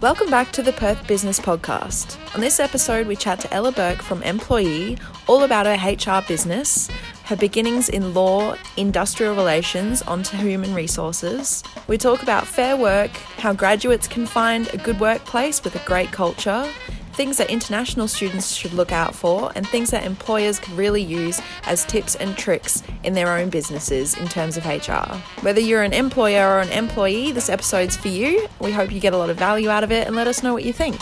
Welcome back to the Perth Business Podcast. On this episode, we chat to Ella Burke from Employii all about her HR business, her beginnings in law, industrial relations, onto human resources. We talk about fair work, how graduates can find a good workplace with a great culture, things that international students should look out for, and things that employers can really use as tips and tricks in their own businesses in terms of HR. Whether you're an employer or an employee, this episode's for you. We hope you get a lot of value out of it and let us know what you think.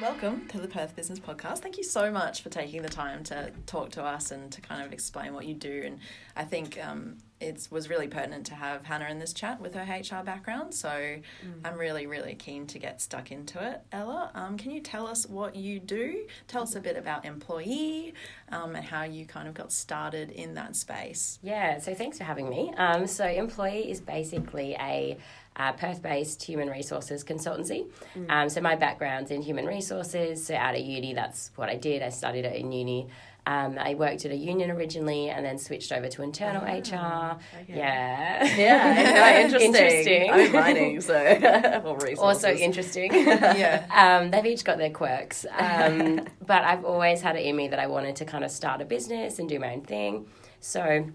Welcome to the Perth Business Podcast. Thank you so much for taking the time to talk to us and to kind of explain what you do. And I think um, it was really pertinent to have Hannah in this chat with her HR background. So mm. I'm really, really keen to get stuck into it. Ella, um, can you tell us what you do? Tell us a bit about Employii um, and how you kind of got started in that space. Yeah, so thanks for having me. Um, so Employii is basically a uh, Perth based human resources consultancy. Mm. Um, so, my background's in human resources. So, out of uni, that's what I did. I studied it in uni. Um, I worked at a union originally and then switched over to internal oh, HR. Okay. Yeah. Yeah, interesting. interesting. I'm mining, so also interesting. yeah. Um, they've each got their quirks. Um, but I've always had it in me that I wanted to kind of start a business and do my own thing. So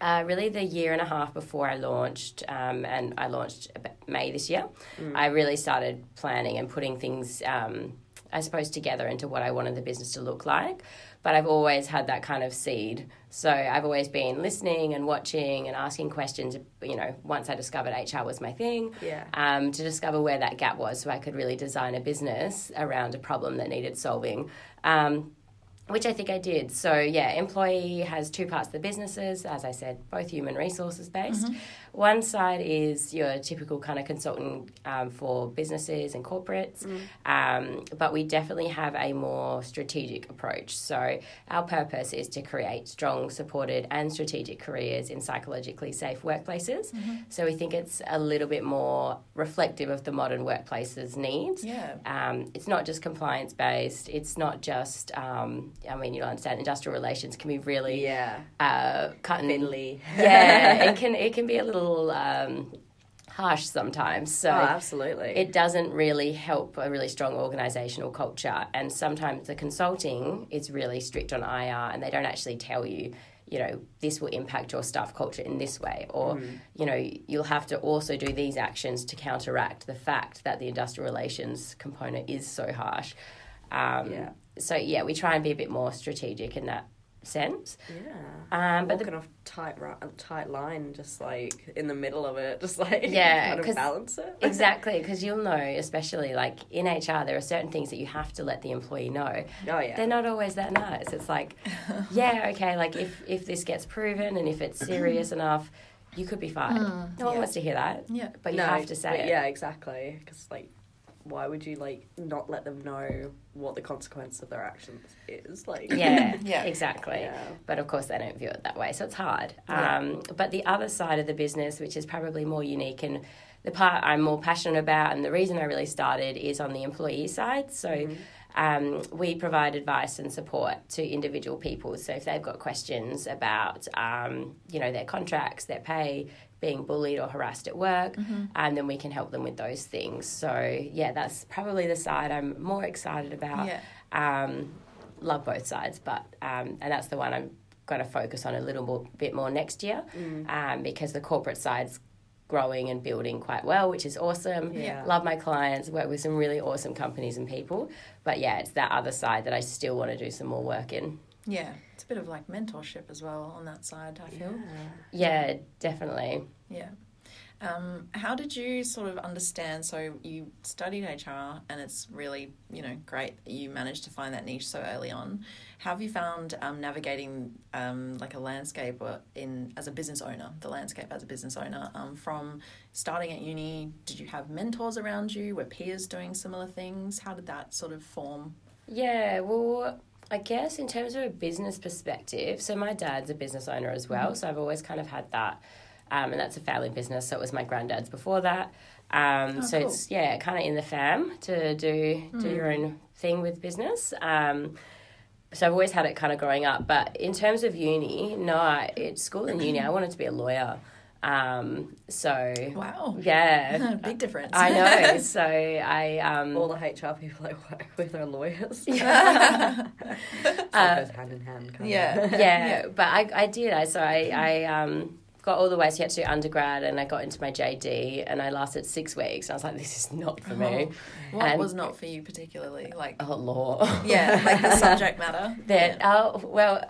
uh, really the year and a half before I launched, um, and I launched May this year, mm. I really started planning and putting things, um, I suppose, together into what I wanted the business to look like. But I've always had that kind of seed. So I've always been listening and watching and asking questions, you know, once I discovered HR was my thing, yeah. um, to discover where that gap was so I could really design a business around a problem that needed solving. Um, which I think I did. So, yeah, Employii has two parts of the businesses, as I said, both human resources based. Mm-hmm. One side is your typical kind of consultant um, for businesses and corporates, mm. um, but we definitely have a more strategic approach. So, our purpose is to create strong, supported, and strategic careers in psychologically safe workplaces. Mm-hmm. So, we think it's a little bit more reflective of the modern workplace's needs. Yeah. Um, it's not just compliance based, it's not just, um, I mean, you understand, industrial relations can be really yeah. uh, cut and. Yeah, it can, it can be a little little um, harsh sometimes. So oh, absolutely, it doesn't really help a really strong organisational culture. And sometimes the consulting is really strict on IR, and they don't actually tell you. You know, this will impact your staff culture in this way, or mm. you know, you'll have to also do these actions to counteract the fact that the industrial relations component is so harsh. Um, yeah. So yeah, we try and be a bit more strategic in that sense. Yeah. Um, but Walking the, off tight right, tight line, just like in the middle of it, just like yeah, kind of balance it. exactly, because you'll know, especially like in HR, there are certain things that you have to let the employee know. Oh yeah. They're not always that nice. It's like, yeah, okay, like if if this gets proven and if it's serious enough. You could be fired. Mm, no one yeah. wants to hear that. Yeah, but you no, have to say it. Yeah, exactly. Because like why would you like not let them know what the consequence of their actions is like yeah yeah exactly yeah. but of course they don't view it that way so it's hard yeah. um, but the other side of the business which is probably more unique and the part i'm more passionate about and the reason i really started is on the employee side so mm-hmm. Um, we provide advice and support to individual people. So if they've got questions about, um, you know, their contracts, their pay, being bullied or harassed at work, mm-hmm. and then we can help them with those things. So yeah, that's probably the side I'm more excited about. Yeah. Um, love both sides, but um, and that's the one I'm going to focus on a little more, bit more next year, mm. um, because the corporate side's growing and building quite well, which is awesome. Yeah. Love my clients, work with some really awesome companies and people. But yeah, it's that other side that I still want to do some more work in. Yeah, it's a bit of like mentorship as well on that side, I feel. Yeah, yeah definitely. Yeah. Um, how did you sort of understand? So you studied HR, and it's really you know great that you managed to find that niche so early on. How have you found um, navigating um, like a landscape in as a business owner, the landscape as a business owner um, from starting at uni? Did you have mentors around you? Were peers doing similar things? How did that sort of form? Yeah, well, I guess in terms of a business perspective, so my dad's a business owner as well, mm-hmm. so I've always kind of had that um, and that's a family business. So it was my granddad's before that. Um, oh, so cool. it's yeah, kind of in the fam to do mm. do your own thing with business. Um, so I've always had it kind of growing up. But in terms of uni, no, I, it's school and uni. I wanted to be a lawyer. Um, so Wow. yeah, Big difference. I know. So I um, All the HR people I work with are lawyers. Yeah. so it goes hand in hand. Kind Yeah. Of. yeah, but I, I did. I so I, I um, got all the way to get to undergrad, and I got into my JD, and I lasted six weeks. I was like, this is not for me. What And- was not for you particularly? Like, Oh, law. yeah, like the subject matter. That oh well,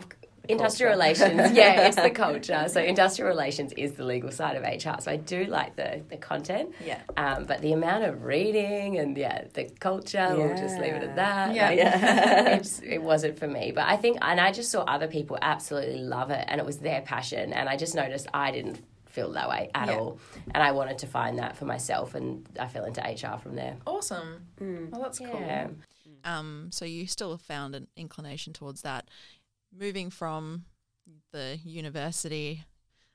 industrial relations. Yeah, it's the culture. So industrial relations is the legal side of HR. So I do like the the content. Yeah. Um, but the amount of reading and yeah, the culture, we'll just leave it at that. Yeah. Like, Yeah. it's, it wasn't for me. But I think, and I just saw other people absolutely love it, and it was their passion. And I just noticed I didn't feel that way at Yeah. all, and I wanted to find that for myself, and I fell into HR from there. Awesome. Well, that's Yeah. cool. Um, so you still found an inclination towards that. Moving from the university,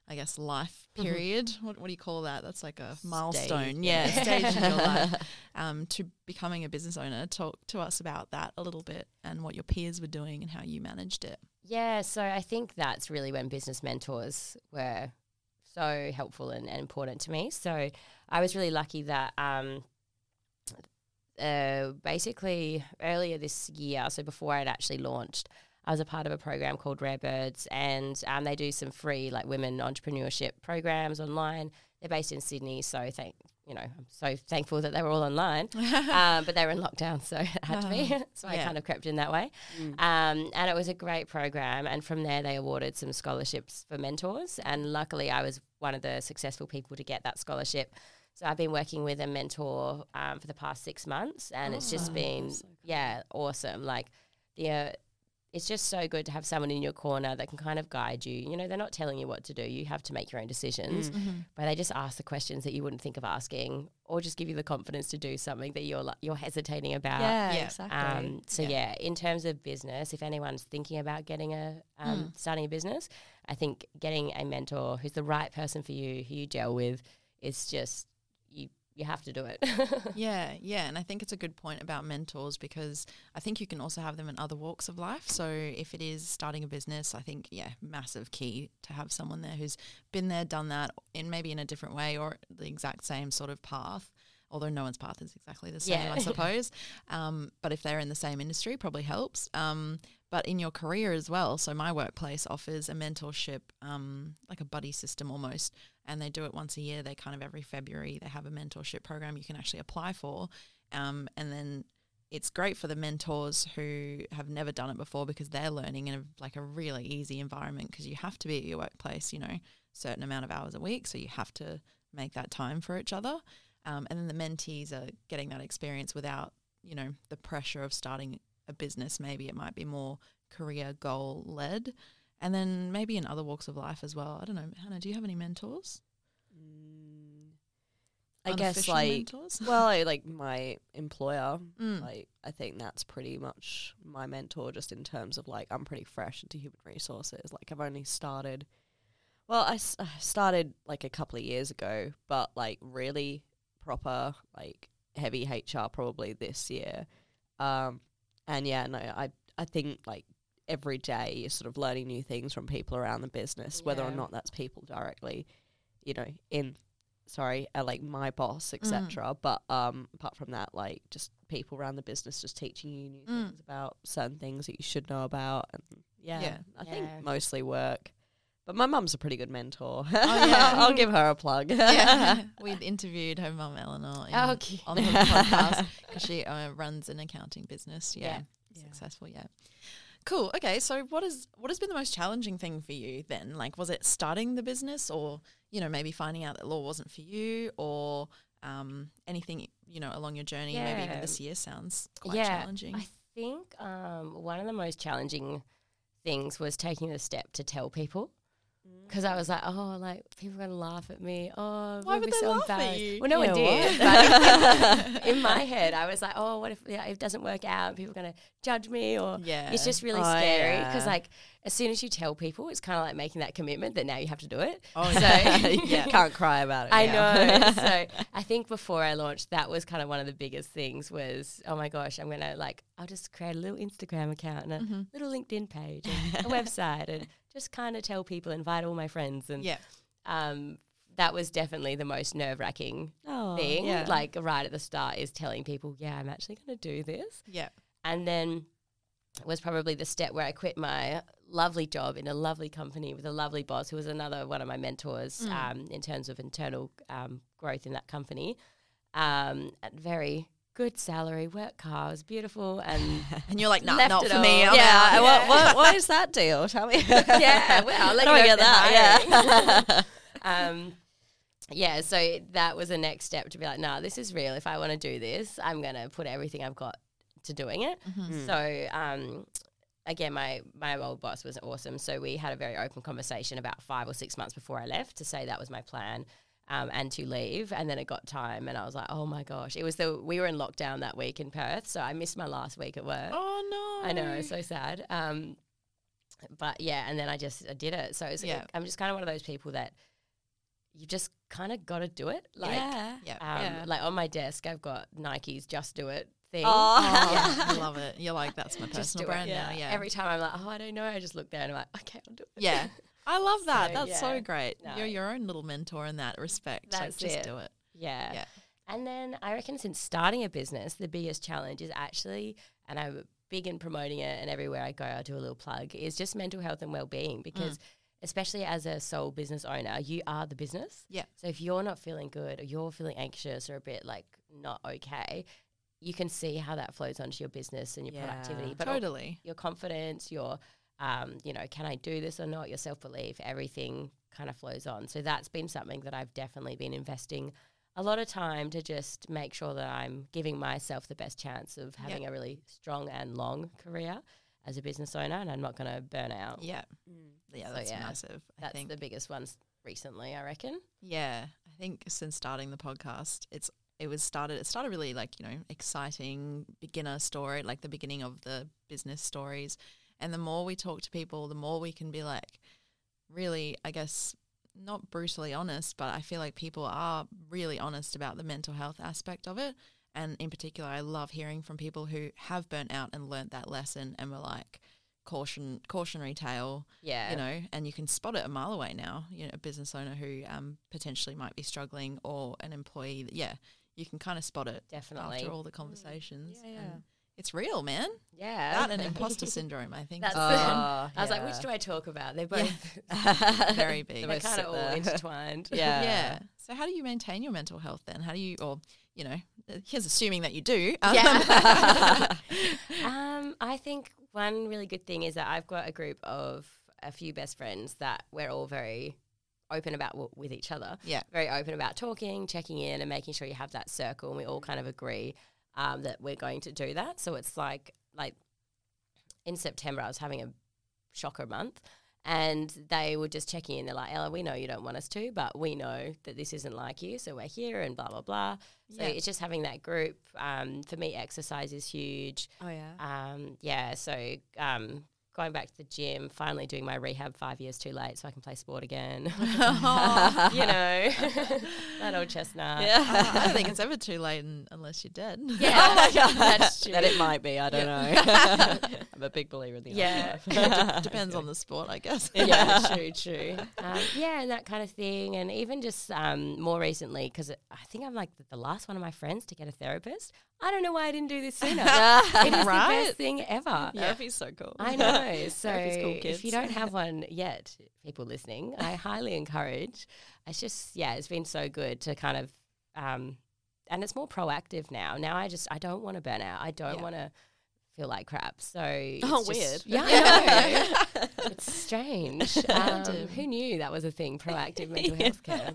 I guess, life period. What, what do you call that? That's like a milestone. Yeah, stage in your life. Um, to becoming a business owner. Talk to us about that a little bit and what your peers were doing and how you managed it. Yeah, so I think that's really when business mentors were so helpful and, and important to me. So I was really lucky that um, uh, basically earlier this year, so before I'd actually launched, I was a part of a program called Rare Birds, and um, they do some free like women entrepreneurship programs online. They're based in Sydney, so thank you know I'm so thankful that they were all online, um, but they were in lockdown, so it had to be. so I kind of crept in that way, um, and it was a great program. And from there, they awarded some scholarships for mentors, and luckily, I was one of the successful people to get that scholarship. So I've been working with a mentor um, for the past six months, and it's just been yeah awesome. Like the uh, it's just so good to have someone in your corner that can kind of guide you. You know, they're not telling you what to do; you have to make your own decisions. But they just ask the questions that you wouldn't think of asking, or just give you the confidence to do something that you're you're hesitating about. Yeah. exactly. Um, so Yeah. yeah. in terms of business, if anyone's thinking about getting a um, starting a business, I think getting a mentor who's the right person for you, who you gel with, is just you. Have to do it. Yeah, yeah. And I think it's a good point about mentors because I think you can also have them in other walks of life. So if it is starting a business, I think, yeah, massive key to have someone there who's been there, done that, in maybe in a different way or the exact same sort of path. Although no one's path is exactly the same, Yeah. I suppose. Um, but if they're in the same industry, probably helps. Um, but in your career as well. So my workplace offers a mentorship, um, like a buddy system almost, and they do it once a year. They kind of every February they have a mentorship program you can actually apply for, um, and then it's great for the mentors who have never done it before because they're learning in a, like a really easy environment because you have to be at your workplace, you know, certain amount of hours a week, so you have to make that time for each other. Um, and then the mentees are getting that experience without, you know, the pressure of starting a business. Maybe it might be more career goal led. And then maybe in other walks of life as well. I don't know. Hannah, do you have any mentors? I guess like mentors? well, I, like my employer, Mm. like I think that's pretty much my mentor, just in terms of like I'm pretty fresh into human resources. Like I've only started, well, I s- I started like a couple of years ago, but like really proper like heavy HR probably this year. Um, and yeah, no, I I think like every day you're sort of learning new things from people around the business, whether or not that's people directly, you know, in sorry, uh, like my boss, Mm. etc. But um, apart from that, like just people around the business just teaching you new Mm. things about certain things that you should know about, and yeah, Yeah. I Yeah. think mostly work. But my mum's a pretty good mentor. Oh, yeah. I'll give her a plug. yeah, we'd interviewed her mum Eleanor in, Oh, cute. on the podcast because she uh, runs an accounting business. Yeah, Yeah. successful. Yeah, cool. Okay, so what is what has been the most challenging thing for you then? Like, was it starting the business, or you know, maybe finding out that law wasn't for you, or um, anything you know along your journey? Maybe even this year sounds quite yeah, challenging. I think um, one of the most challenging things was taking the step to tell people. Because I was like, oh, like people are gonna laugh at me. Oh, Why we'll would be they so laugh at you? Well, no Yeah, one did. But in my head, I was like, oh, what if yeah, it doesn't work out? People are gonna judge me, or Yeah. it's just really Oh, scary because yeah. like as soon as you tell people, it's kind of like making that commitment that now you have to do it. Oh, so yeah, can't cry about it. I now. know. so I think before I launched, that was kind of one of the biggest things was, oh my gosh, I'm gonna like, I'll just create a little Instagram account and a Mm-hmm. little LinkedIn page and a website and just kind of tell people, invite all my friends, and yeah. um, that was definitely the most nerve wracking Oh, thing. yeah. Like right at the start is telling people, yeah, I'm actually gonna do this, Yeah. and then was probably the step where I quit my lovely job in a lovely company with a lovely boss who was another one of my mentors Mm. um, in terms of internal um, growth in that company. Um, at very good salary, work car, it was beautiful, and And you're like, nah, Left not it for me. I'm Yeah, out. What, what, what is that deal? Tell me. yeah, well, I'll let How you know get that? hiring. um, yeah, so that was the next step to be like, nah, this is real. If I want to do this, I'm going to put everything I've got to doing it. Mm. So, um, again, my my old boss was awesome. So we had a very open conversation about five or six months before I left to say that was my plan. Um, and to leave, and then it got time, and I was like, "Oh my gosh!" It was the we were in lockdown that week in Perth, so I missed my last week at work. Oh no. I know, so sad. Um, but yeah, and then I just I did it. So it's Yeah. I'm just kind of one of those people that you just kind of got to do it. Like, yeah. Yeah. um, Yeah. like on my desk, I've got Nike's "Just Do It" thing. Oh. yeah, I love it. You're like, that's my personal do it. brand now. Yeah. Every time I'm like, oh, I don't know. I just look there and I'm like, okay, I'll do it. yeah. I love that. So, that's so great. No. You're your own little mentor in that respect. like, just it. do it. Yeah. Yeah. And then I reckon since starting a business, the biggest challenge is actually, and I'm big in promoting it, and everywhere I go, I do a little plug, is just mental health and well being because. Mm. Especially as a sole business owner, you are the business. Yeah. So if you're not feeling good or you're feeling anxious or a bit like not okay, you can see how that flows onto your business and your Yeah, productivity. But Totally. your confidence, your, um, you know, can I do this or not, your self belief, everything kind of flows on. So that's been something that I've definitely been investing a lot of time to just make sure that I'm giving myself the best chance of having a really strong and long career as a business owner, and I'm not going to burn out. Yeah. Yeah, So, that's yeah, massive. I That's think. the biggest ones recently, I reckon. Yeah, I think since starting the podcast, it's it was started. It started really like you know exciting beginner story, like the beginning of the business stories, and the more we talk to people, the more we can be like, really, I guess not brutally honest, but I feel like people are really honest about the mental health aspect of it. And in particular, I love hearing from people who have burnt out and learnt that lesson and were like caution cautionary tale Yeah. you know, and you can spot it a mile away now. You know, a business owner who um, potentially might be struggling, or an employee. That, yeah, you can kind of spot it Definitely. after all the conversations. Yeah, yeah. and it's real, man. yeah. That and imposter syndrome, I think, That's is the- the Oh, I was like, which do I talk about? They're both, very big. they're kind of all there. intertwined. Yeah. yeah. So, how do you maintain your mental health then? How do you, or you know, here's assuming that you do. Yeah. um, I think one really good thing is that I've got a group of a few best friends that we're all very open about w- with each other. Yeah. Very open about talking, checking in, and making sure you have that circle, and we all kind of agree um, that we're going to do that. So it's like like in September, I was having a shocker month. And they were just checking in. They're like, Ella, we know you don't want us to, but we know that this isn't like you. So we're here and blah, blah, blah. So Yeah. it's just having that group. Um, for me, exercise is huge. Oh yeah. Um, yeah, so um, going back to the gym, finally doing my rehab five years too late so I can play sport again. you know, that old chestnut. Yeah. I don't think it's ever too late un- unless you're dead. Yeah, oh my god, that's true. that it might be. I don't know. I'm a big believer in the Yeah. afterlife. Depends on the sport, I guess. yeah, true, true. Um, yeah, and that kind of thing. And even just um, more recently, because I think I'm like the last one of my friends to get a therapist. I don't know why I didn't do this sooner. it is Right? the best thing ever. Therapy's so cool. I know. So cool, if you don't have one yet, people listening, I highly encourage. It's just yeah, it's been so good to kind of, um, and it's more proactive now. Now I just I don't want to burn out. I don't Yeah. want to feel like crap. So it's Oh, just- weird. Yeah, I know. it's strange. Um, who knew that was a thing? Proactive mental health care.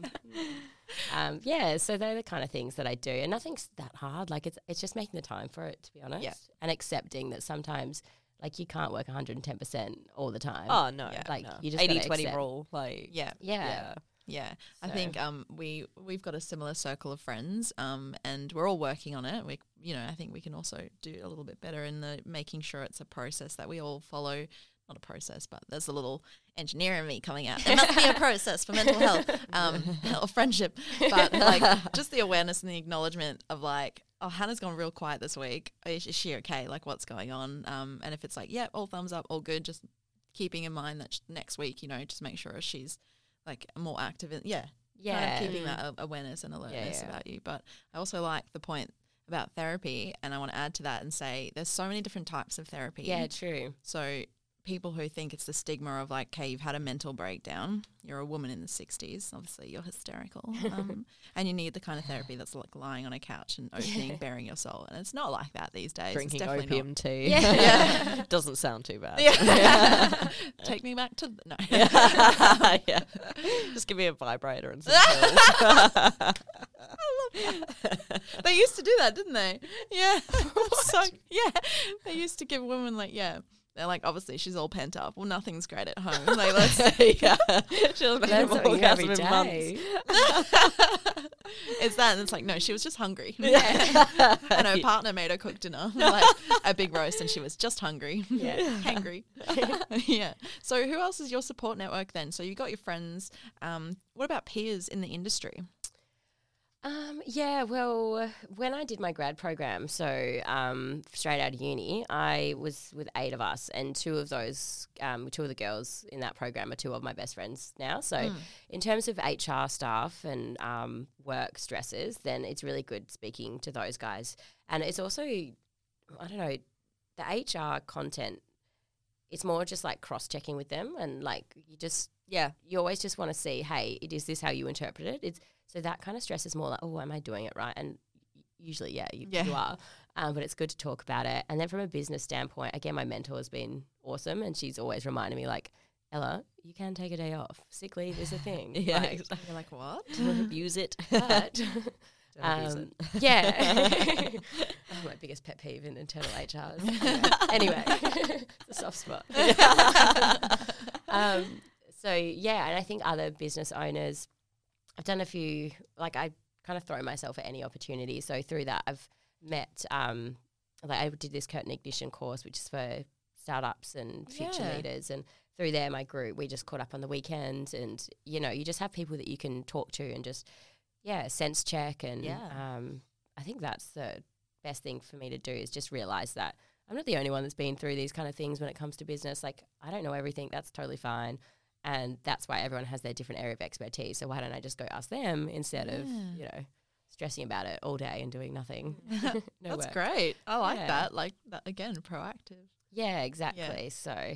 Um, yeah, so they're the kind of things that I do, and nothing's that hard. Like it's it's just making the time for it, to be honest, Yeah. and accepting that sometimes like you can't work 110% all the time. Oh no, Yeah. Like, no. you just 80-20 rule. Like Yeah. yeah. yeah. Yeah, I think um we we've got a similar circle of friends um and we're all working on it. We you know I think we can also do a little bit better in the making sure it's a process that we all follow. Not a process, but there's a little engineer in me coming out. There must be a process for mental health um, or friendship, but like just the awareness and the acknowledgement of like, oh, Hannah's gone real quiet this week. Is, is she okay? Like, what's going on? Um, and if it's like, yeah, all thumbs up, all good, just keeping in mind that sh- next week, you know, just make sure she's like more active in yeah kind Yeah. of keeping that awareness and alertness yeah. about you but i also like the point about therapy and i want to add to that and say there's so many different types of therapy Yeah, true. so people who think it's the stigma of like okay you've had a mental breakdown you're a woman in the 60s obviously you're hysterical um, and you need the kind of therapy that's like lying on a couch and opening bearing your soul and it's not like that these days It's Drinking definitely not. opium tea. Yeah. Doesn't sound too bad. Yeah. Take me back to the, no. yeah. Just give me a vibrator and some pills. they used to do that, didn't they? Yeah. so yeah, they used to give women like yeah. They're like, obviously she's all pent up. Well, nothing's great at home. Like, let's yeah. She an orgasm in months. it's that, and it's like, no, she was just hungry. Yeah. and her partner made her cook dinner, like a big roast, and she was just hungry. Yeah. hangry. yeah. So, who else is your support network then? So, you got your friends. Um, what about peers in the industry? Um, yeah, well, when I did my grad program, so um, straight out of uni, I was with eight of us, and two of those, um, two of the girls in that program are two of my best friends now. So, in terms of HR staff and um, work stresses, then it's really good speaking to those guys. And it's also, I don't know, the HR content. It's more just like cross checking with them, and like you just Yeah. you always just want to see, hey, it, is this how you interpret it? It's so that kind of stress is more like, oh, am I doing it right? And usually, yeah, you, Yeah. you are. Um, but it's good to talk about it. And then from a business standpoint, again, my mentor has been awesome, and she's always reminding me, like, Ella, you can take a day off. Sick leave is a thing. Yeah, Like, exactly. You're like, what? Use it. but Don't um, yeah, oh, my biggest pet peeve in internal HRs. anyway, it's a soft spot. um, so yeah, and I think other business owners, I've done a few. Like I kind of throw myself at any opportunity. So through that, I've met. Um, like I did this Curtin ignition course, which is for startups and future Yeah. leaders, and through there, my group we just caught up on the weekend, and you know, you just have people that you can talk to and just yeah, sense check, and Yeah. um, I think that's the best thing for me to do is just realize that I'm not the only one that's been through these kind of things when it comes to business. Like I don't know everything. That's totally fine. And that's why everyone has their different area of expertise. So why don't I just go ask them instead of, you know, stressing about it all day and doing nothing? no That's work. great. I like Yeah. that. Like that again, proactive. Yeah, exactly. So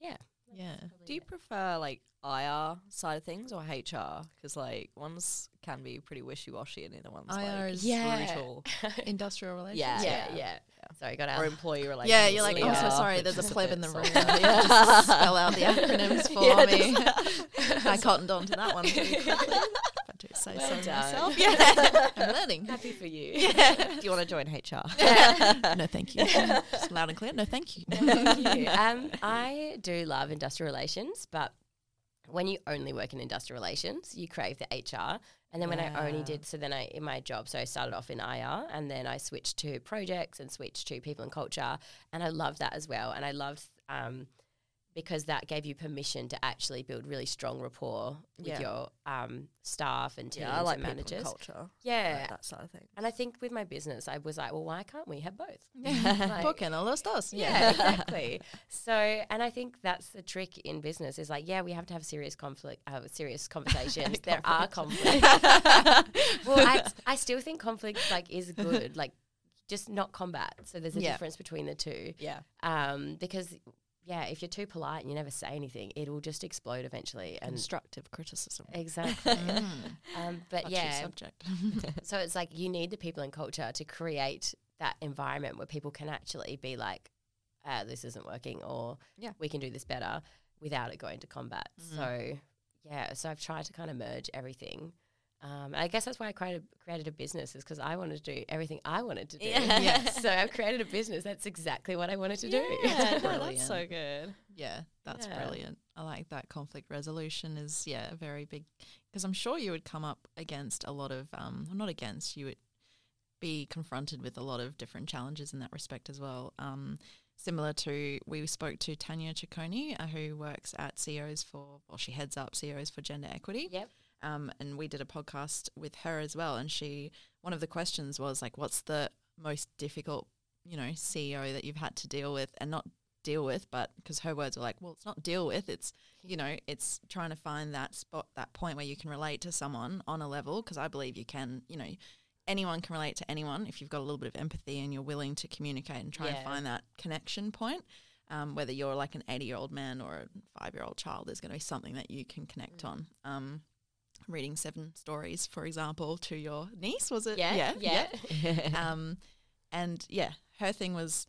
yeah. Yeah. Do you prefer like IR side of things or HR? Because like ones can be pretty wishy washy and the other ones IR like is Yeah. brutal. Industrial relations. Yeah. yeah, yeah. Sorry, got or out. employee relations. Yeah, you're like, oh, Yeah. I'm so sorry. There's a pleb in the room. soft. Just spell out the acronyms for Yeah, me. I cottoned on to that one. Pretty quickly. If I do say Well so done. myself. Yeah, I'm learning. Happy for you. Yeah. Do you want to join HR? No, thank you. Just loud and clear. No, thank you. Thank you. Um, I do love industrial relations, but when you only work in industrial relations, you crave the HR. And then when I only did, so then I in my job, so I started off in IR, and then I switched to projects and switched to people and culture, and I loved that as well. And I loved um, because that gave you permission to actually build really strong rapport with Yeah. your um, staff and teams yeah, I like and managers. culture. Yeah, like that sort of thing. and I think with my business, I was like, well, why can't we have both? Yeah. Like- ¿Por qué no los dos? Yeah, exactly. So, and I think that's the trick in business is like, yeah, we have to have serious conflict, uh, serious conversations. there are conflicts. well, I, I still think conflict like is good, like just not combat. So there's a Yeah. difference between the two. Yeah. Um, because yeah, if you're too polite and you never say anything, it will just explode eventually. And Constructive criticism. exactly. Mm. um, but Touchy yeah, subject. so it's like you need the people in culture to create that environment where people can actually be like, ah, this isn't working, or Yeah. we can do this better without it going to combat. Mm. So yeah, so I've tried to kind of merge everything. Um, I guess that's why I created, created a business is because I wanted to do everything I wanted to do. Yeah. Yeah. so I've created a business. That's exactly what I wanted to do. Yeah, no, that's so good. Yeah, that's Yeah. brilliant. I like that conflict resolution is yeah, a very big because I'm sure you would come up against a lot of um not against, you would be confronted with a lot of different challenges in that respect as well. Um similar to we spoke to Tanya Ciccone, uh, who works at CEOs for well she heads up CEOs for gender equity. Yep. Um and we did a podcast with her as well and she one of the questions was like what's the most difficult, you know, CEO that you've had to deal with and not deal with, but because her words were like, well, it's not deal with, it's, you know, it's trying to find that spot, that point where you can relate to someone on a level, because I believe you can, you know, anyone can relate to anyone if you've got a little bit of empathy and you're willing to communicate and try Yeah. and find that connection point. Um, whether you're like an 80 year old man or a five year old child, there's going to be something that you can connect on. Um, reading seven stories, for example, to your niece, was it? Yeah. Yeah. yeah. um, and yeah, her thing was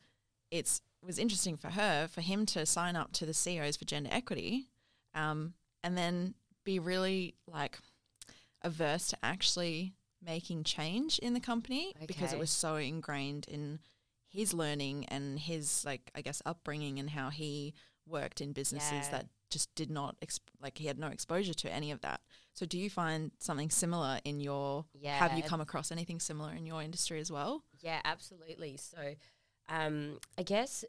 it's was interesting for her for him to sign up to the CEOs for gender equity, um, and then be really like averse to actually making change in the company because it was so ingrained in his learning and his like I guess upbringing and how he worked in businesses Yeah. that just did not exp- like he had no exposure to any of that. So do you find something similar in your have you come across anything similar in your industry as well? Yeah, absolutely. So, um, I guess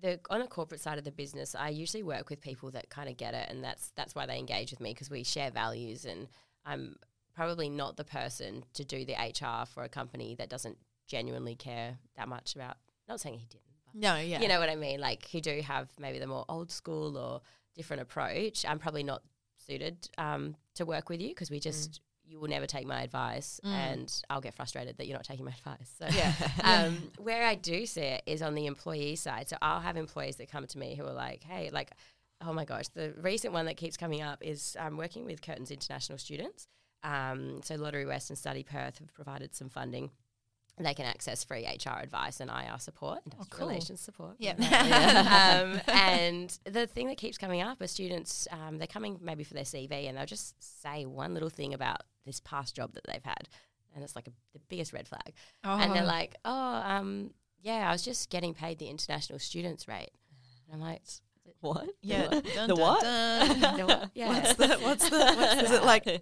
the on the corporate side of the business, I usually work with people that kind of get it, and that's that's why they engage with me because we share values, and I'm probably not the person to do the HR for a company that doesn't genuinely care that much about. Not saying he didn't, No, yeah. you know what I mean. Like who do have maybe the more old school or different approach. I'm probably not suited um, to work with you because we just you will never take my advice, Mm. and I'll get frustrated that you're not taking my advice. So Yeah. um, where I do see it is on the employee side. So I'll have employees that come to me who are like, hey, like, oh my gosh, the recent one that keeps coming up is um, working with Curtin's international students. Um, so Lotterywest and Study Perth have provided some funding. They can access free HR advice and IR support, industrial cool. relations support. Yep. um, and the thing that keeps coming up are students, um, they're coming maybe for their CV and they'll just say one little thing about this past job that they've had. And it's like a, the biggest red flag. And they're like, oh, um, yeah, I was just getting paid the international students rate. And I'm like, What? yeah. The Dun, The dun, what? dun. "No, what?" yeah. What's the what's the what's is it like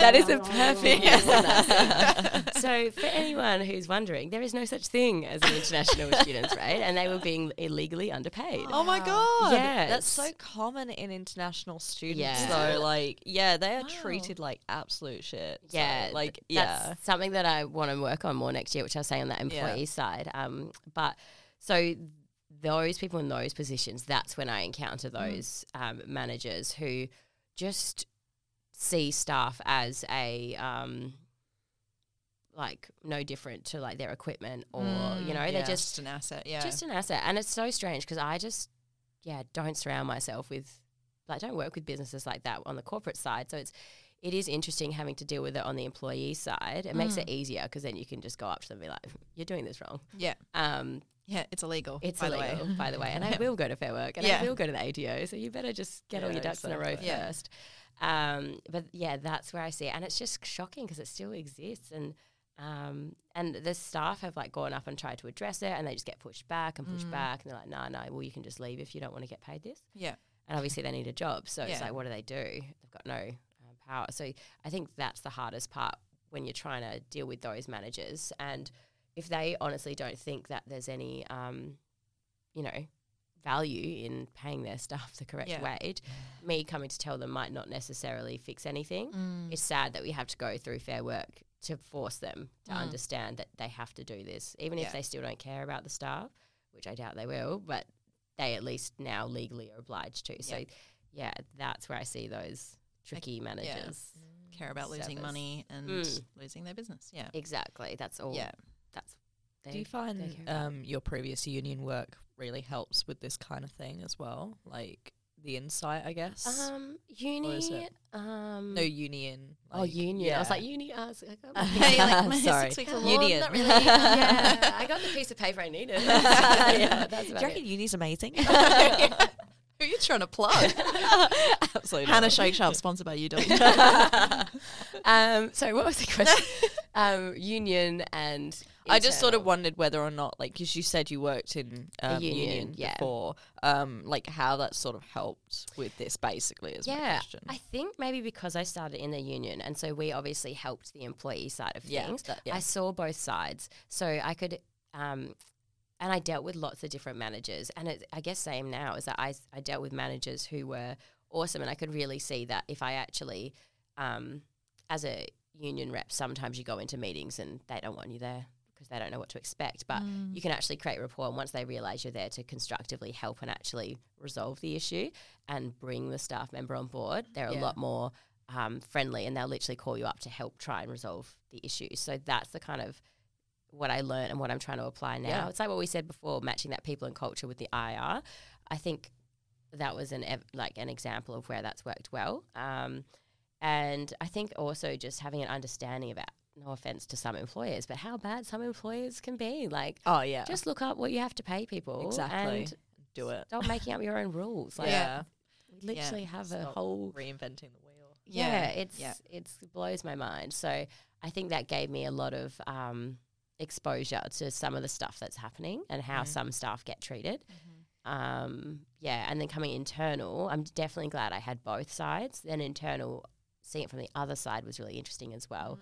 that is a perfect answer. So, for anyone who's wondering, there is no such thing as an international students rate, and they were being illegally underpaid. Oh my god. yeah, That's so common in international students, Yeah. though. Like, yeah, they are Wow. treated like absolute shit. So, Yeah, like, th- yeah, that's something that I want to work on more next year, which I was saying on that employee side. Um, but so those people in those positions, that's when I encounter those um, managers who just see staff as a um, like no different to like their equipment or you know Mm, they're yeah, just an asset. Yeah. just an asset and it's so strange because i just yeah don't surround myself with like don't work with businesses like that on the corporate side so it's it is interesting having to deal with it on the employee side it makes it easier because then you can just go up to them and be like you're doing this wrong yeah. um Yeah. It's illegal. it's by the way. illegal by the way and i will go to fair work and Yeah. i will go to the ATO so you better just get all your ducks in a row. Yeah. first um but yeah that's where i see it and it's just shocking because it still exists and um, and the staff have like gone up and tried to address it, and they just get pushed back and pushed Mm. back, and they're like, "No, no, well, you can just leave if you don't want to get paid this." Yeah. And obviously, they need a job, so it's like, what do they do? They've got no um, power. So I think that's the hardest part when you're trying to deal with those managers, and if they honestly don't think that there's any, um, you know, value in paying their staff the correct Yeah. wage, me coming to tell them might not necessarily fix anything Mm. it's sad that we have to go through fair work to force them to Mm. understand that they have to do this, even Yeah. if they still don't care about the staff, which I doubt they will, but they at least now legally are obliged to. So, Yeah. yeah, that's where I see those tricky managers. Care about losing Service. money and Mm. losing their business. Yeah. Exactly. That's all. Yeah. That's. Do you find um, your previous union work really helps with this kind of thing as well? Like the insight, I guess. um, is uni. it? Um, no union. oh, like- union. I was yeah. like uni. I was like, oh, like, my sorry. six weeks of law, Union. not really. yeah, I got the piece of paper I needed. yeah, that's Do about you it. reckon uni's amazing? Who are you trying to plug? Absolutely. Hannah not. Shake Sharp, sponsored by UW. um, so what was the question? um, union and I just sort of wondered whether or not, like, because you said you worked in um, union, union, yeah. before, um, like how that sort of helped with this, basically, is my Yeah, question. I think maybe because I started in the union, and so we obviously helped the employee side of Yeah, things. that- yeah. I saw both sides, so I could, um, and I dealt with lots of different managers. And it, I guess same now is that I I dealt with managers who were awesome, and I could really see that if I actually, um, as a union rep, sometimes you go into meetings and they don't want you there because they don't know what to expect. But Mm. you can actually create rapport, and once they realize you're there to constructively help and actually resolve the issue and bring the staff member on board, they're a lot more um, friendly, and they'll literally call you up to help try and resolve the issue. So that's the kind of what I learned and what I'm trying to apply now. Yeah. It's like what we said before, matching that people and culture with the IR. I think that was an ev- like an example of where that's worked well. Um, and I think also just having an understanding about no offense to some employers, but how bad some employers can be. Like oh yeah, just look up what you have to pay people exactly. and Do it. stop making up your own rules. Like yeah, we literally have a whole reinventing the wheel. yeah, Yeah, it's yeah. it's blows my mind. So I think that gave me a lot of um, exposure to some of the stuff that's happening and how Mhm. some staff get treated. Um, yeah, and then coming internal, I'm definitely glad I had both sides. Then internal, seeing it from the other side was really interesting as well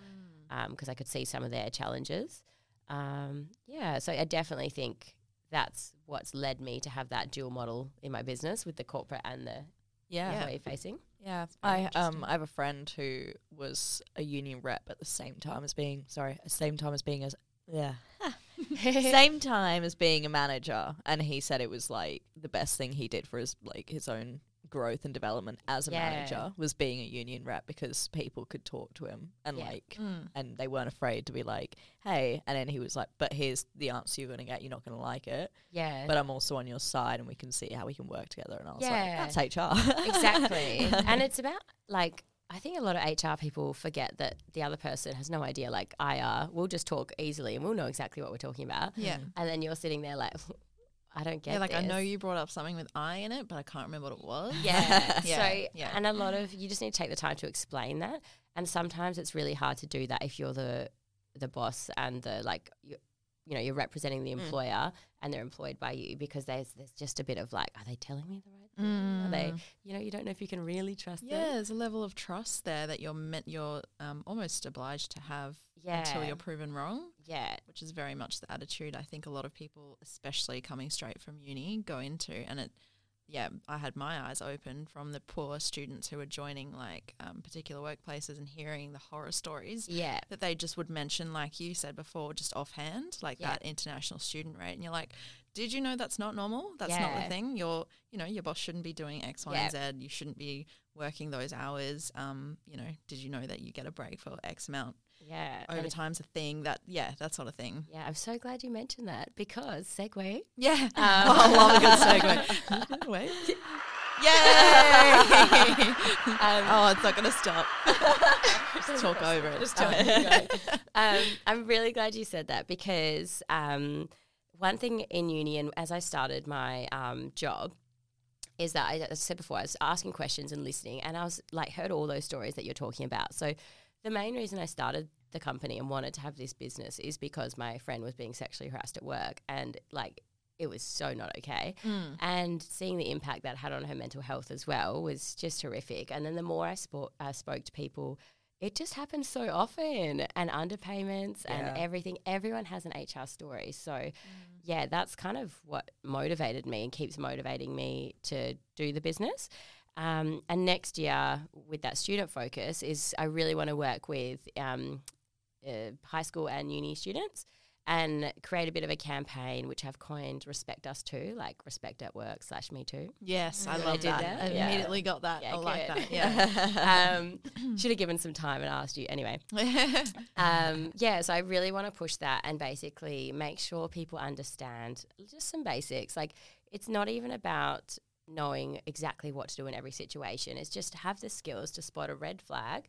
because I could see some of their challenges. Um, yeah, so I definitely think that's what's led me to have that dual model in my business with the corporate and the Yeah. employee facing. Yeah, I um. I have a friend who was a union rep at the same time as being sorry, at the same time as being as yeah, same time as being a manager, and he said it was like the best thing he did for his like his own growth and development as a Yeah. manager was being a union rep because people could talk to him and Yeah. like Mm. and they weren't afraid to be like hey and then he was like but here's the answer you're going to get you're not going to like it yeah. but i'm also on your side and we can see how we can work together and i was Yeah. like that's hr exactly. and it's about like I think a lot of HR people forget that the other person has no idea. Like IR, we'll just talk easily and we'll know exactly what we're talking about. Yeah. And then you're sitting there like, I don't get. Yeah, like I know you brought up something with I in it, but I can't remember what it was. Yeah. Yeah, So yeah. and a lot of you just need to take the time to explain that. And sometimes it's really hard to do that if you're the the boss and the like you, you know you're representing the mm. employer and they're employed by you because there's there's just a bit of like are they telling me the right thing? Are they you know you don't know if you can really trust Yeah, them. there's a level of trust there that you're meant you're um, almost obliged to have Yeah. until you're proven wrong, Yeah. which is very much the attitude I think a lot of people, especially coming straight from uni, go into. And it, yeah, I had my eyes open from the poor students who were joining like um, particular workplaces and hearing the horror stories Yeah. that they just would mention, like you said before, just offhand, like Yeah. that international student rate. And you're like, did you know that's not normal? That's not the thing. Your, you know, your boss shouldn't be doing X, Y, Yeah. and Z. You shouldn't be working those hours. Um, you know, did you know that you get a break for X amount? Yeah. Overtime's a thing. That, yeah, that sort of thing. yeah, I'm so glad you mentioned that because segue. Yeah. Um, I love a good segue. Wait. Yay! oh, it's not going to stop. Just talk over it. Just talk, um, I'm really glad you said that because um, one thing in uni and as I started my um, job is that I, as I said before, I was asking questions and listening, and I was like heard all those stories that you're talking about. So the main reason I started the company and wanted to have this business is because my friend was being sexually harassed at work, and like it was so not okay. Mm. And seeing the impact that had on her mental health as well was just horrific. And then the more I spo- uh, spoke to people, it just happens so often and underpayments and Yeah. everything. Everyone has an HR story. So, yeah, that's kind of what motivated me and keeps motivating me to do the business. Um, and next year, with that student focus, is I really want to work with um, uh, high school and uni students and create a bit of a campaign which I've coined Respect Us Too, like Respect at Work slash Me Too. Yes, I Really love did that. that? I Yeah. immediately got that. Yeah, I like that. Yeah. um, should have given some time and asked you anyway. Um, yeah, so I really want to push that and basically make sure people understand just some basics. Like, it's not even about knowing exactly what to do in every situation. It's just have the skills to spot a red flag,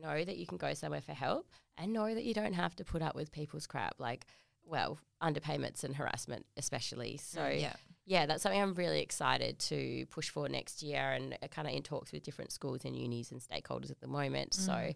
know that you can go somewhere for help, and know that you don't have to put up with people's crap. Like, well, underpayments and harassment, especially. So, yeah. yeah, that's something I'm really excited to push for next year and kind of in talks with different schools and unis and stakeholders at the moment. Mm. So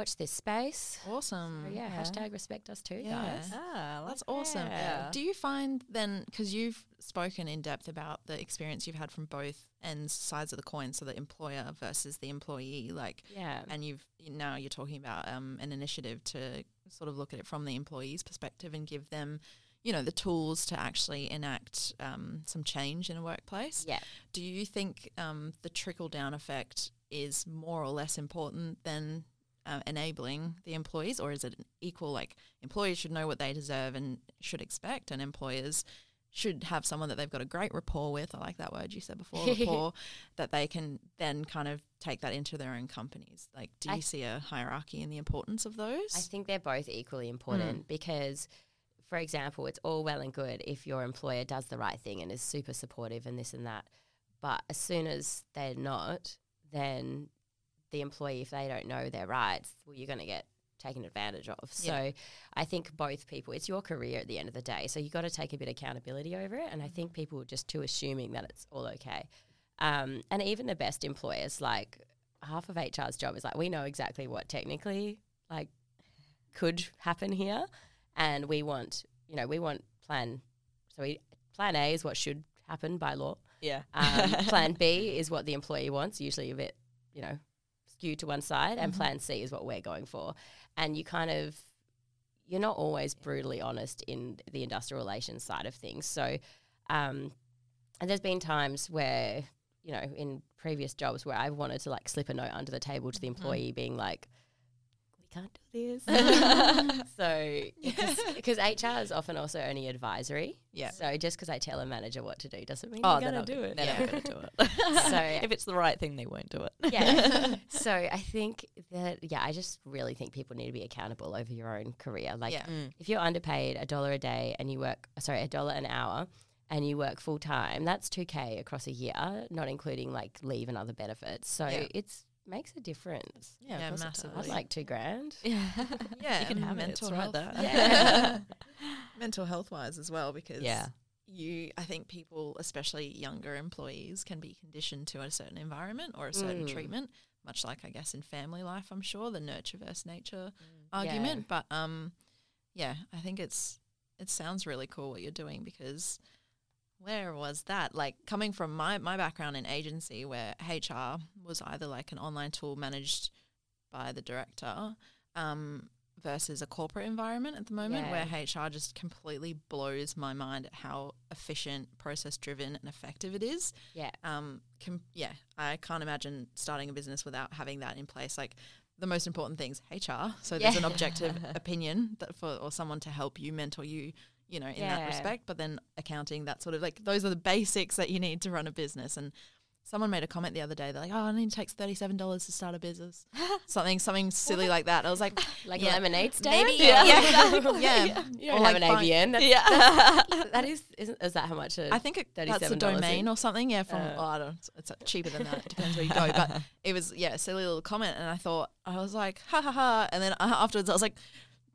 watch this space. Awesome. So yeah, hashtag respect us too, Yeah. guys. Ah, That's awesome. Yeah. Do you find then, because you've spoken in depth about the experience you've had from both ends sides of the coin, so the employer versus the employee, like, Yeah. and you've now you're talking about um, an initiative to sort of look at it from the employee's perspective and give them, you know, the tools to actually enact um, some change in a workplace. Yeah. Do you think um, the trickle down effect is more or less important than uh, enabling the employees, or is it an equal? Like employees should know what they deserve and should expect, and employers should have someone that they've got a great rapport with. I like that word you said before, rapport, that they can then kind of take that into their own companies. Like, do I- you see a hierarchy in the importance of those? I think they're both equally important because, for example, it's all well and good if your employer does the right thing and is super supportive and this and that. But as soon as they're not, then the employee, if they don't know their rights, well, you're going to get taken advantage of. Yeah. So I think both people, it's your career at the end of the day. So you've got to take a bit of accountability over it. And I think people are just too assuming that it's all okay. Um, and even the best employers, like half of HR's job is like, we know exactly what technically like could happen here. And we want, you know, we want plan. So we, plan A is what should happen by law. Yeah. Um, plan B is what the employee wants, usually a bit, you know, skewed to one side, and plan C is what we're going for. And you kind of, you're not always brutally honest in the industrial relations side of things. So, um, and there's been times where, you know, in previous jobs where I've wanted to like slip a note under the table to the employee being like, can't do this. so, because HR is often also only advisory. Yeah. So just because I tell a manager what to do doesn't mean Oh, they're going to do it. They're Yeah. going to do it. So- if it's the right thing, they won't do it. yeah. so I think that yeah, I just really think people need to be accountable over your own career. Like Yeah. Mm. if you're underpaid a dollar a day and you work sorry, a dollar an hour and you work full time, that's two K across a year, not including like leave and other benefits. So Yeah. it's makes a difference. Yeah, Yeah, of course massively. I'd like two grand. Yeah. yeah, you can have mental It's right health. there. Yeah. mental health wise as well because Yeah. you I think people especially younger employees can be conditioned to a certain environment or a certain Mm. treatment much like I guess in family life I'm sure the nurture versus nature Mm. argument but um yeah I think it's it sounds really cool what you're doing because where was that like coming from my my background in agency where HR was either like an online tool managed by the director um, versus a corporate environment at the moment Yeah. where HR just completely blows my mind at how efficient, process driven, and effective it is. Yeah. Um, com- yeah, I can't imagine starting a business without having that in place. Like the most important things HR, so there's an objective opinion that for or someone to help you mentor you. You know, in that respect, but then accounting, that sort of like those are the basics that you need to run a business. And someone made a comment the other day. They're like, "Oh, I need to take thirty seven dollars to start a business." something, something silly like that. I was like, Like Yeah. lemonade stand? Maybe, yeah, yeah, yeah. You don't like have an ABN. That's, Yeah. that is, isn't, is that how much? A, I think it, that's a domain in. or something. Yeah, from Uh. oh, I don't. It's, cheaper than that. It depends where you go. But it was yeah, a silly little comment, and I thought I was like, ha ha ha. And then uh, afterwards, I was like.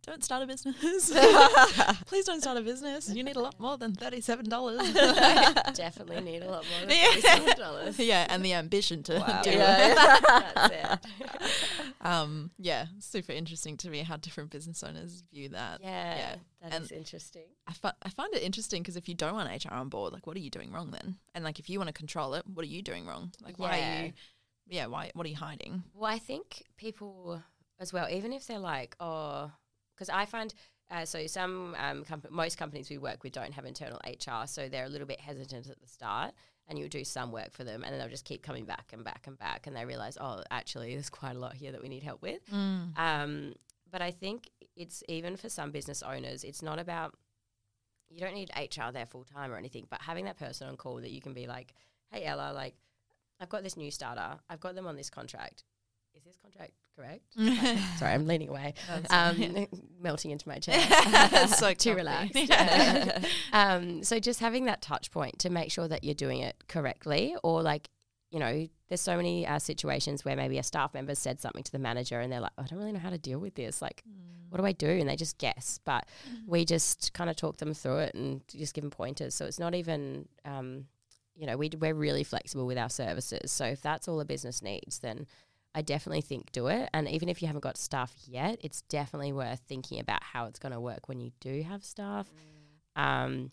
Don't start a business. Please don't start a business. You need a lot more than thirty-seven dollars. definitely need a lot more than Yeah. $37. yeah, and the ambition to Wow. do it. Yeah, that's it. Um, yeah, super interesting to me how different business owners view that. Yeah, that is And- interesting. I, fi- I find it interesting because if you don't want HR on board, like, what are you doing wrong then? And like, if you want to control it, what are you doing wrong? Like, why Yeah. are you? Yeah, why? What are you hiding? Well, I think people as well, even if they're like, oh, because I find uh, so some um, comp- most companies we work with don't have internal HR, so they're a little bit hesitant at the start, and you'll do some work for them, and then they'll just keep coming back and back and back, and they realize, oh, actually, there's quite a lot here that we need help with. Um, but I think it's even for some business owners, it's not about you don't need HR there full time or anything, but having that person on call that you can be like, hey Ella, like I've got this new starter, I've got them on this contract. Is this contract correct? Sorry, I'm leaning away, um, melting into my chair. So too relaxed. um, so just having that touch point to make sure that you're doing it correctly, or like you know, there's so many uh, situations where maybe a staff member said something to the manager and they're like, I don't really know how to deal with this. Like, what do I do? And they just guess. But we just kind of talk them through it and just give them pointers. So it's not even, um, you know, we, we're really flexible with our services. So if that's all a business needs, then I definitely think do it. And even if you haven't got staff yet, it's definitely worth thinking about how it's going to work when you do have staff. Um,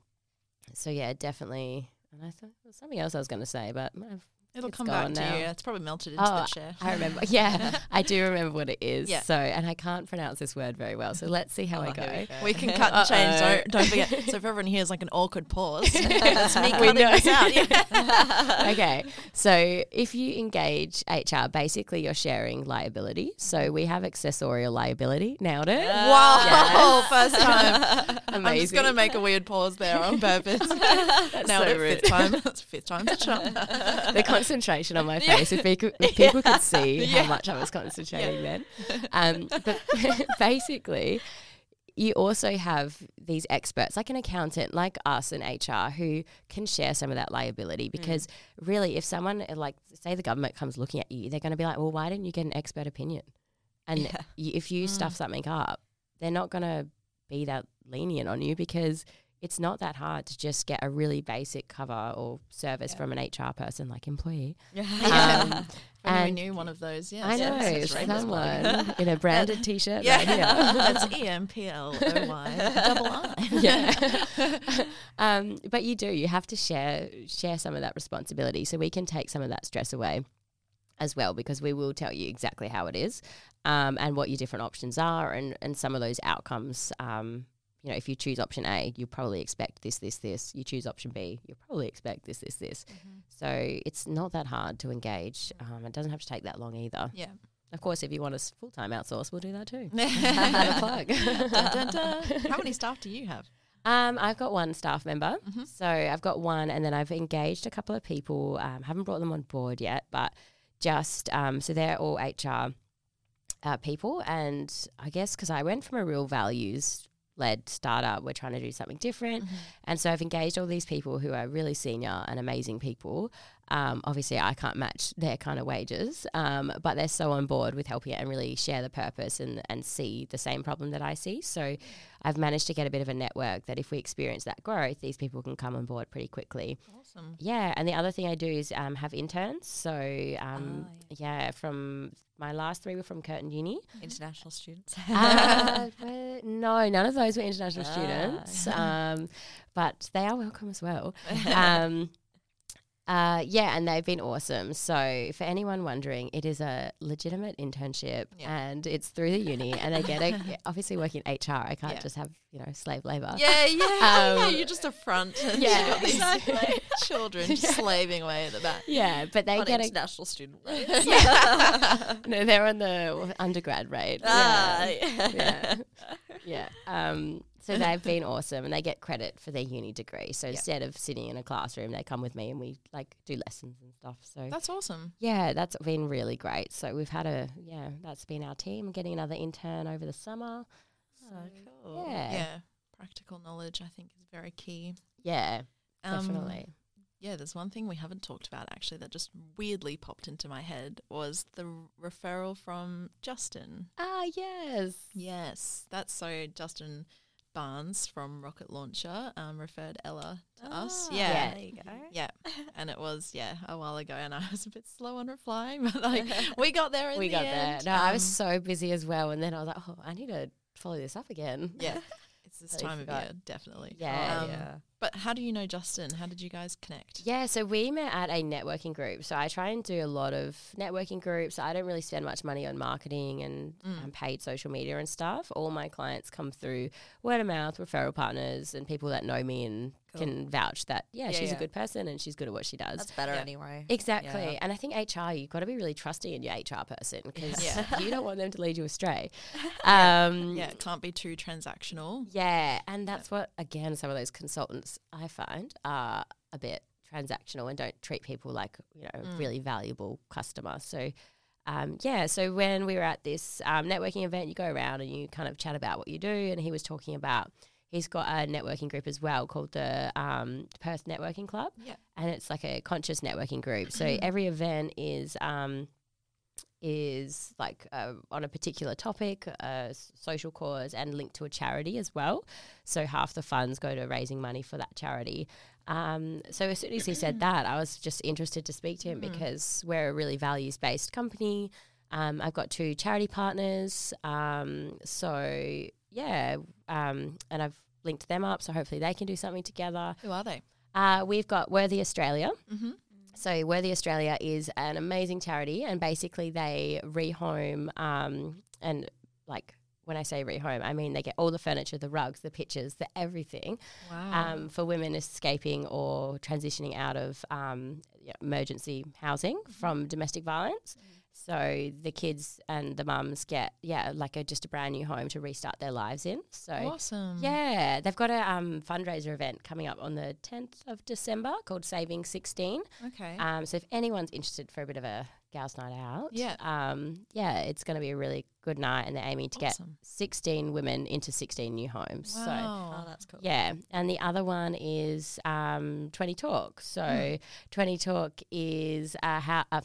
so yeah, definitely. And I thought there was something else I was going to say, but I've It'll It's come back to now. you. It's probably melted into Oh, the chair. I remember. Yeah, I do remember what it is. Yeah. So, and I can't pronounce this word very well. So let's see how Oh, I here we go. go. We can cut and change. Don't, don't forget. So if everyone hears like an awkward pause, that's me We cutting this out. Yeah. okay. So if you engage HR, basically you're sharing liability. So we have accessorial liability. Nailed it. Wow, first time. Amazing. I'm just gonna make a weird pause there on purpose. Nailed so it. rude. Fifth time. That's fifth time. to charm. the concentration on my face. If people, if people could see how much I was concentrating then. Um, but basically, you also have these experts, like an accountant, like us in HR, who can share some of that liability. Mm. Because really, if someone, uh, like, say the government comes looking at you, they're going to be like, well, why didn't you get an expert opinion? And Yeah. y- if you stuff mm. something up, they're not going to be that lenient on you because it's not that hard to just get a really basic cover or service from an HR person, like Employii. Yeah. Um, we knew one of those. Yeah. I know someone in a branded T-shirt Yeah. right. That's E M P L O Y double I. yeah. um, but you do. You have to share share some of that responsibility, so we can take some of that stress away as well, because we will tell you exactly how it is, um, and what your different options are, and and some of those outcomes. Um, you know, if you choose option A, you probably expect this, this, this. You choose option B, you probably expect this, this, this. So it's not that hard to engage. Um, it doesn't have to take that long either. Yeah. Of course, if you want us full time outsource, we'll do that too. dun, dun, dun. How many staff do you have? Um, I've got one staff member. Mhm. So I've got one, and then I've engaged a couple of people. Um, haven't brought them on board yet, but just um, so they're all HR uh, people. And I guess because I went from a real values led startup, we're trying to do something different. Mm-hmm. And so I've engaged all these people who are really senior and amazing people. Um, obviously, I can't match their kind of wages, um, but they're so on board with helping it and really share the purpose and, and see the same problem that I see. So I've managed to get a bit of a network that if we experience that growth, these people can come on board pretty quickly. Awesome. Yeah, and the other thing I do is um, have interns. So um, yeah. from my last three were from Curtin Uni. International students. Uh, no, none of those were international Ah. students, um, but they are welcome as well. Um, uh, yeah, and they've been awesome. So, for anyone wondering, it is a legitimate internship, Yeah. and it's through the uni, and they get a, obviously working in HR. I can't Yeah. just have you know slave labor. Yeah, yeah, yeah. Um, You're just a front. And yeah, you've got these exactly. children just slaving away at the back. Yeah, but they On get a international student rate. no. They're on the undergrad rate. Ah, yeah. yeah. yeah. yeah. Um, so they've been awesome, and they get credit for their uni degree. So instead of sitting in a classroom, they come with me, and we like do lessons and stuff. So That's awesome. yeah, that's been really great. So we've had a yeah, that's been our team. Getting another intern over the summer. Oh, cool. Yeah, Yeah. Practical knowledge, I think, is very key. yeah, Um, definitely. Yeah, there's one thing we haven't talked about actually that just weirdly popped into my head was the r- referral from Justin. Ah, yes. Yes, that's so Justin Barnes from Rocket Launcher um, referred Ella to us. Ah, Yeah. There you go. Yeah, and it was yeah a while ago, and I was a bit slow on replying, but like we got there in we the got end. there. No, I was Um, so busy as well, and then I was like, oh, I need to follow this up again. yeah, it's this time of year, definitely. Yeah. Um, yeah. But how do you know Justin? How did you guys connect? Yeah, so we met at a networking group. So I try and do a lot of networking groups. I don't really spend much money on marketing and Mm. um, paid social media and stuff. All my clients come through word of mouth, referral partners, and people that know me and can vouch that, yeah, Yeah, she's yeah. a good person and she's good at what she does. That's better Yeah. anyway. Exactly. Yeah. And I think HR, you've got to be really trusting in your HR person because Yeah. you don't want them to lead you astray. Um, Yeah, it can't be too transactional. yeah, and that's what again some of those consultants I find are a bit transactional and don't treat people like you know Mm. really valuable customer. So um, yeah, so when we were at this um, networking event, you go around and you kind of chat about what you do, and he was talking about he's got a networking group as well called the um, Perth Networking Club. Yeah. And it's like a conscious networking group. So every event is um, is like uh, on a particular topic, a social cause, and linked to a charity as well. So half the funds go to raising money for that charity. Um, so as soon as he said that, I was just interested to speak to him because we're a really values based company. Um, I've got two charity partners. Um, so yeah, um, and I've linked them up. So hopefully they can do something together. Who are they? Uh, we've got Worthy Australia. Mm-hmm. So Worthy Australia is an amazing charity, and basically they rehome um, and like when I say rehome, I mean they get all the furniture, the rugs, the pictures, the everything Wow. um, for women escaping or transitioning out of um, emergency housing from domestic violence. So the kids and the mums get yeah like a, just a brand new home to restart their lives in. So awesome. yeah, they've got a um, fundraiser event coming up on the 10th of December called Saving 16. Okay. Um, so if anyone's interested for a bit of a gals' night out, Yeah. um, yeah, it's going to be a really good night, and they're aiming to get 16 women into 16 new homes. So Wow. Oh, that's cool. yeah, and the other one is um, 20 Talk. So Hmm. 20 Talk is a hou- uh,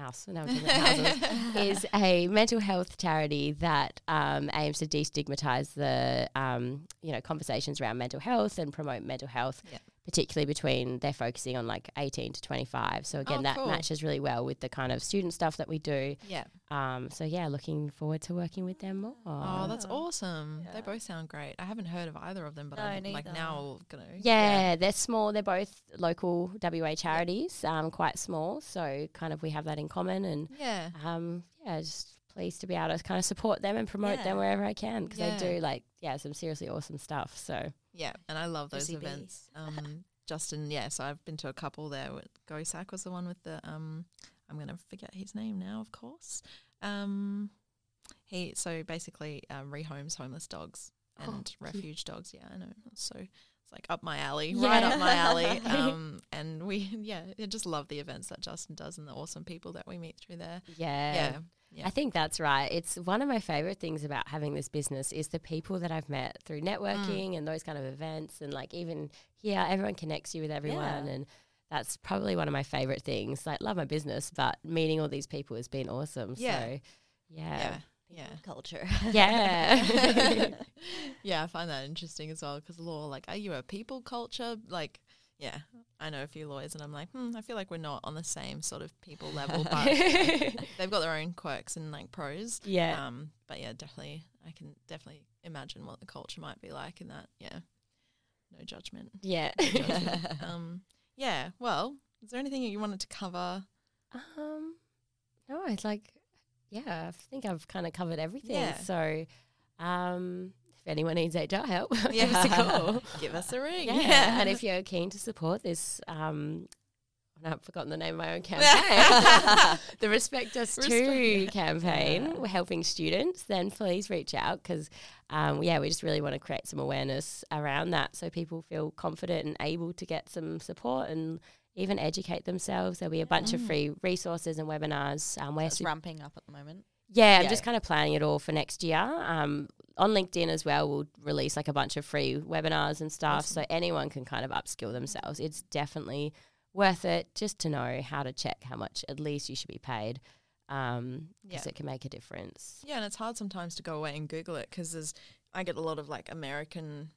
house, no, I'm talking about houses, is a mental health charity that um, aims to destigmatize the um, you know conversations around mental health and promote mental health. Yep. Particularly between they're focusing on like 18 to 25. So again, Oh, that cool. matches really well with the kind of student stuff that we do. yeah. Um, so yeah, looking forward to working with them more. Oh, that's Yeah. awesome. They both sound great. I haven't heard of either of them, but No, I'm like neither. now gonna. Yeah, they're small. They're both local WA charities, um, quite small. So kind of we have that in common, and Yeah. um, yeah, just pleased to be able to kind of support them and promote them wherever I can because Yeah. they do like yeah some seriously awesome stuff. So Yeah, and I love those events. Um, Justin, yeah, so I've been to a couple there. Gosak was the one with the um, I'm gonna forget his name now, of course. Um, he so basically um, rehomes homeless dogs Oh, and cute. refuge dogs. Yeah, I know. So it's like up my alley, right up my alley. Um, and we yeah, I just love the events that Justin does and the awesome people that we meet through there. yeah. Yeah, yeah. I think that's right. It's one of my favorite things about having this business is the people that I've met Mm. through networking and those kind of events, and like even here, everyone connects you with everyone, Yeah. and that's probably one of my favorite things. Like, love my business, but meeting all these people has been awesome. Yeah. So, yeah, yeah, yeah. Culture. yeah. yeah, I find that interesting as well because law, like, are you a people culture? Like, yeah, I know a few lawyers, and I'm like, hmm, I feel like we're not on the same sort of people level, but they've got their own quirks and like pros. yeah. Um, but yeah, definitely, I can definitely imagine what the culture might be like in that. Yeah, no judgment. yeah. um, yeah. Well, is there anything you wanted to cover? Um, no, it's like, yeah, I think I've kind of covered everything. Yeah. So, um, if anyone needs HR help, give us a call. Give us a ring. Yeah. and if you're keen to support this, um, and I've forgotten the name of my own campaign, the Respect Us Respect- Too campaign, we're helping students, then please reach out because, um, yeah, we just really want to create some awareness around that so people feel confident and able to get some support and even educate themselves. There'll be a bunch of free resources and webinars. Um, where It's ramping up at the moment. Yeah, I'm Yeah. just kind of planning it all for next year. Um, on LinkedIn as well, we'll release like a bunch of free webinars and stuff, so anyone can kind of upskill themselves. It's definitely worth it just to know how to check how much at least you should be paid, because Yeah. it can make a difference. Yeah, and it's hard sometimes to go away and Google it because there's I get a lot of like American,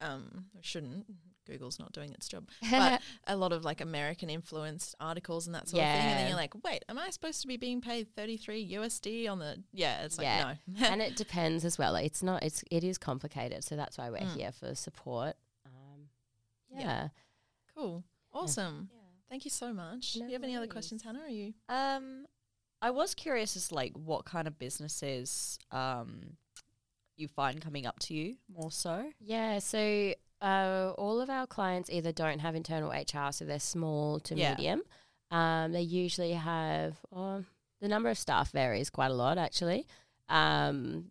um, I shouldn't. Google's not doing its job, but a lot of like American influenced articles and that sort of thing. And then you're like, wait, am I supposed to be being paid 33 USD on the? Yeah, it's like Yeah. no. and it depends as well. It's not. It's it is complicated, so that's why we're Mm. here for support. Um, Yeah. yeah. cool, awesome. Thank you so much. No Do you have any other questions, Hannah? Are you? Um, I was curious as like what kind of businesses um you find coming up to you more so. Yeah, so uh, all of our clients either don't have internal HR, so they're small to Yeah. medium. Um, they usually have, oh, the number of staff varies quite a lot actually. Um,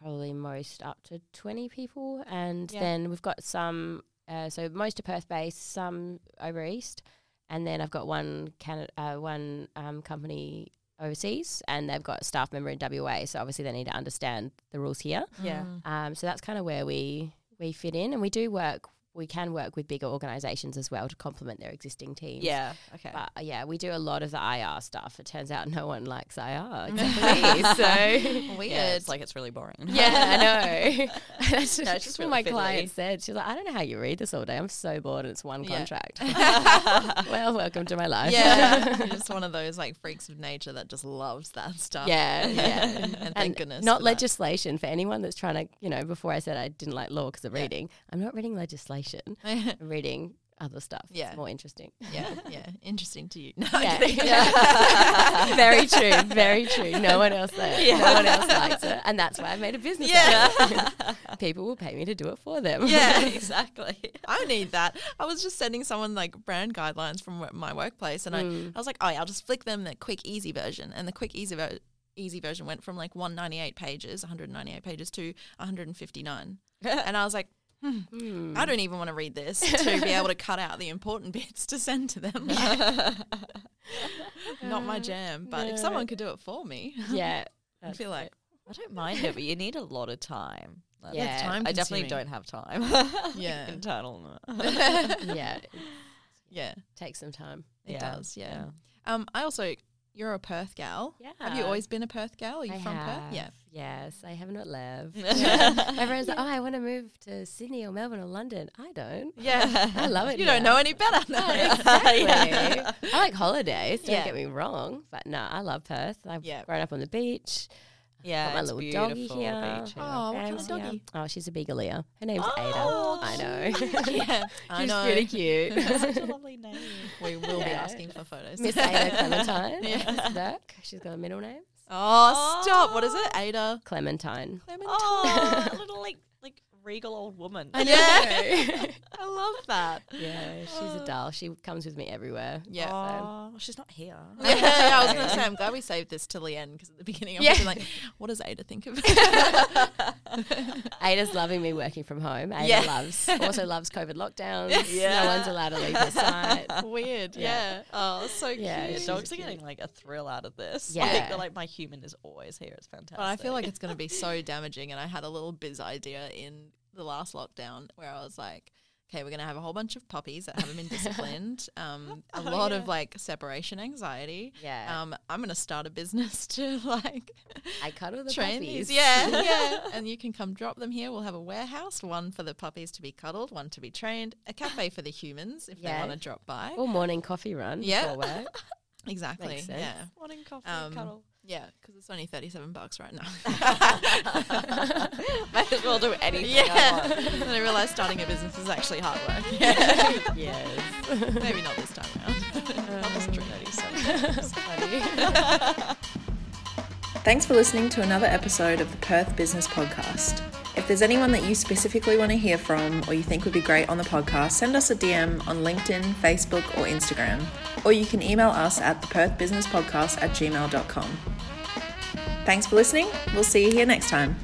probably most up to 20 people. And Yeah. then we've got some, uh, so most are Perth based, some over east. And then I've got one Canada, uh, one um, company overseas, and they've got a staff member in WA. So obviously they need to understand the rules here. Yeah. Mm. Um, so that's kind of where we we fit in, and we do work. We can work with bigger organisations as well to complement their existing teams. Yeah. Okay. But uh, yeah, we do a lot of the IR stuff. It turns out no one likes IR. So Weird. yeah, it's like it's really boring. yeah, I know. That's No, just just what really my fiddly. client said. She was like, I don't know how you read this all day. I'm so bored and it's one Yeah. contract. well, welcome to my life. Yeah, just one of those like freaks of nature that just loves that stuff. Yeah, yeah. and, thank And goodness. Not for legislation for anyone that's trying to, you know, before I said I didn't like law because of Yeah. reading, I'm not reading legislation. I'm reading other stuff. Yeah. It's more interesting. yeah, yeah, interesting to you. No, Yeah. kidding. very true. Very true. No one else there. No one else likes it. And that's why I made a business Yeah. out of it. People will pay me to do it for them. yeah, exactly. I need that. I was just sending someone like brand guidelines from my workplace, and Mm. I, I was like, oh yeah, I'll just flick them the quick easy version, and the quick easy ver- easy version went from like 198 pages, 198 pages to 159, and I was like. Hmm. I don't even want to read this to be able to cut out the important bits to send to them. Not my jam, but if someone could do it for me, Yeah. I feel like I don't mind it, but you need a lot of time. Like, Yeah. It's time I definitely don't have time. Yeah. internal. yeah. yeah, Take some time. it Yeah, does. Yeah. Um, I also you're a Perth gal. Yeah. Have you always been a Perth gal? Are you I from have. Perth? Yeah. Yes, I have not left. Everyone's like, oh, I want to move to Sydney or Melbourne or London. I don't. Yeah. I love it. You don't know any better. No. Exactly. I like holidays. Don't Yeah. get me wrong, but no, I love Perth. I've Yeah. grown up on the beach. Yeah, Got my little doggy here. beach here. Oh, what kind of doggy? Oh, she's a Beaglier. Her name's Oh, Ada. I know. yeah. I she's know. pretty cute. Such a lovely name. We will be asking for photos. Miss Ada Clementine. Yeah. Miss Burke. She's got a middle name. Oh, stop. What is it? Ada Clementine. Clementine. Oh, little like like regal old woman. I know. I love that. Yeah, she's a doll. She comes with me everywhere. Yeah. Oh, she's not here. Yeah, yeah, I was going to say, I'm glad we saved this till the end because at the beginning I was Yeah. like, what does Ada think of Ada's loving me working from home. Ada Yeah. loves also loves COVID lockdowns. Yeah. No one's allowed to leave the site. Weird. Yeah. Yeah. Oh, so Yeah, cute. She's dogs are cute. getting like a thrill out of this. Yeah. Like, they're like my human is always here. It's fantastic. But I feel like it's going to be so damaging. And I had a little biz idea in the last lockdown where I was like, okay, we're going to have a whole bunch of puppies that haven't been disciplined, um, a Oh, lot yeah. of like separation anxiety. Yeah. Um, I'm going to start a business to like I cuddle the train puppies. these. Yeah, yeah. And you can come drop them here. We'll have a warehouse, one for the puppies to be cuddled, one to be trained, a cafe for the humans if they want to drop by. Or morning coffee run Yeah. before work. Exactly. Makes sense. Yeah. morning coffee, Um, cuddle. Yeah, because it's only 37 bucks right now. Might as well do anything. yeah. and I realized starting a business is actually hard work. yes. Maybe not this time around. Um, Almost true. It's funny. Thanks for listening to another episode of the Perth Business Podcast. If there's anyone that you specifically want to hear from or you think would be great on the podcast, send us a DM on LinkedIn, Facebook, or Instagram. Or you can email us at the Perth Business Podcast at gmail.com. Thanks for listening. We'll see you here next time.